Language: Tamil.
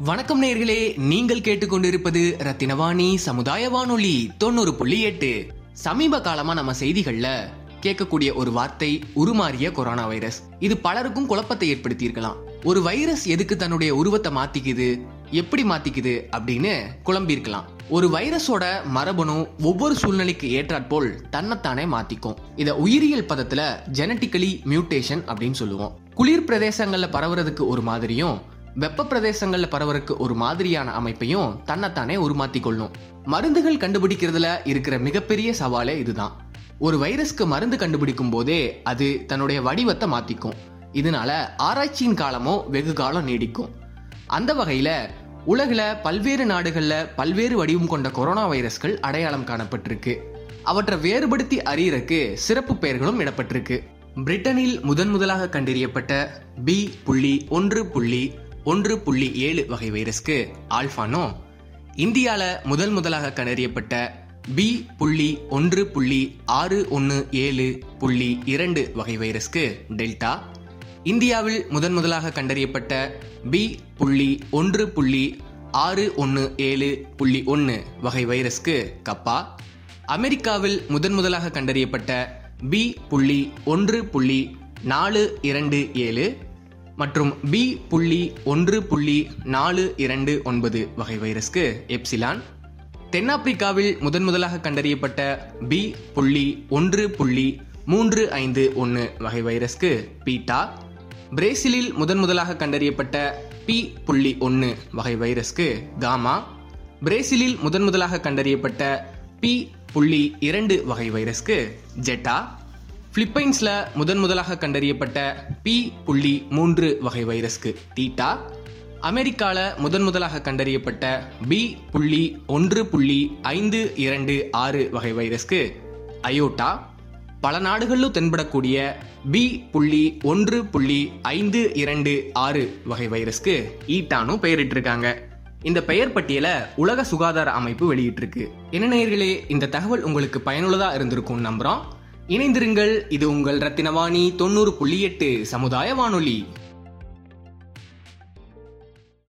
வணக்கம் நேர்களே நீங்கள் கேட்டுக்கொண்டிருப்பது ரத்தினவாணி சமுதாய வானொலி தொண்ணூறு புள்ளி எட்டு. சமீப காலமா நம்ம செய்திகள்ல கேட்கக்கூடிய ஒரு வார்த்தை உருமாறிய கொரோனா வைரஸ். இது பலருக்கும் குழப்பத்தை ஏற்படுத்தியிருக்கலாம். ஒரு வைரஸ் எதுக்கு தன்னுடைய உருவத்தை மாத்திக்குது எப்படி மாத்திக்குது அப்படின்னு குழம்பியிருக்கலாம். ஒரு வைரஸோட மரபணு ஒவ்வொரு சூழ்நிலைக்கு ஏற்றாற்போல் தன்னைத்தானே மாத்திக்கும். இத உயிரியல் பதத்துல ஜெனட்டிக்கலி மியூட்டேஷன் அப்படின்னு சொல்லுவோம். குளிர் பிரதேசங்கள்ல பரவுறதுக்கு ஒரு மாதிரியும் வெப்ப பிரதேசங்களில் பரவறதுக்கு ஒரு மாதிரியான அமைப்பையும் தன்னைத்தானே உருமாத்தி கொள்ளும். மருந்துகள் கண்டுபிடிக்கிறதுல இருக்கிற மிகப்பெரிய சவாலே இதுதான். ஒரு வைரஸ்க்கு மருந்து கண்டுபிடிக்கும் போதே அது தன்னுடைய வடிவத்தை மாத்திக்கும். இதனால ஆராய்ச்சியின் காலமோ வெகு காலம் நீடிக்கும். அந்த வகையில உலகில் பல்வேறு நாடுகளில் பல்வேறு வடிவம் கொண்ட கொரோனா வைரஸ்கள் அடையாளம் காணப்பட்டிருக்கு. அவற்றை வேறுபடுத்தி அறியறக்கு சிறப்பு பெயர்களும் இடப்பட்டிருக்கு. பிரிட்டனில் முதன் முதலாக கண்டறியப்பட்ட பி புள்ளி ஒன்று புள்ளி ஒன்று புள்ளி ஏழு வகை வைரஸ்க்கு ஆல்ஃபானோ இந்தியால முதல் முதலாக கண்டறியப்பட்ட பி புள்ளி ஒன்று புள்ளி ஆறு ஒன்று ஏழு புள்ளி இரண்டு வகை வைரஸ்க்கு டெல்டா. இந்தியாவில் முதன் முதலாக கண்டறியப்பட்ட பி புள்ளி ஒன்று புள்ளி ஆறு ஒன்று ஏழு புள்ளி ஒன்று வகை வைரஸ்க்கு கப்பா. அமெரிக்காவில் முதன் முதலாக கண்டறியப்பட்ட பி புள்ளி ஒன்று புள்ளி நாலு இரண்டு ஏழு மற்றும் பி புள்ளி ஒன்று புள்ளி நாலு இரண்டு ஒன்பது வகை வைரஸ்க்கு எப்சிலான். தென்னாப்பிரிக்காவில் முதன் முதலாக கண்டறியப்பட்ட பி புள்ளி ஒன்று புள்ளி மூன்று ஐந்து ஒன்று வகை வைரஸ்க்கு பீட்டா. பிரேசிலில் முதன் முதலாக கண்டறியப்பட்ட பி புள்ளி ஒன்று வகை வைரஸ்க்கு காமா. பிரேசிலில் முதன் முதலாக கண்டறியப்பட்ட பி புள்ளி இரண்டு வகை வைரஸ்க்கு ஜெட்டா. பிலிப்பைன்ஸில் முதன் முதலாக கண்டறியப்பட்ட பி புள்ளி மூன்று வகை வைரஸ்க்கு தீட்டா. அமெரிக்காவில் முதன் முதலாக கண்டறியப்பட்ட பி புள்ளி ஒன்று புள்ளி ஐந்து இரண்டு ஆறு வகை வைரஸ்க்கு அயோட்டா. பல நாடுகளிலும் தென்படக்கூடிய பி புள்ளி ஒன்று புள்ளி ஐந்து இரண்டு ஆறு வகை வைரஸ்க்கு ஈட்டானும் பெயரிட்டிருக்காங்க. இந்த பெயர் பட்டியலை உலக சுகாதார அமைப்பு வெளியிட்டிருக்கு. என்ன இந்த தகவல் உங்களுக்கு பயனுள்ளதாக இருந்திருக்கும் நம்புகிறோம் இணைந்திருங்கள் இது உங்கள் ரத்தினவாணி தொண்ணூறு புள்ளி எட்டு சமுதாய வானொலி.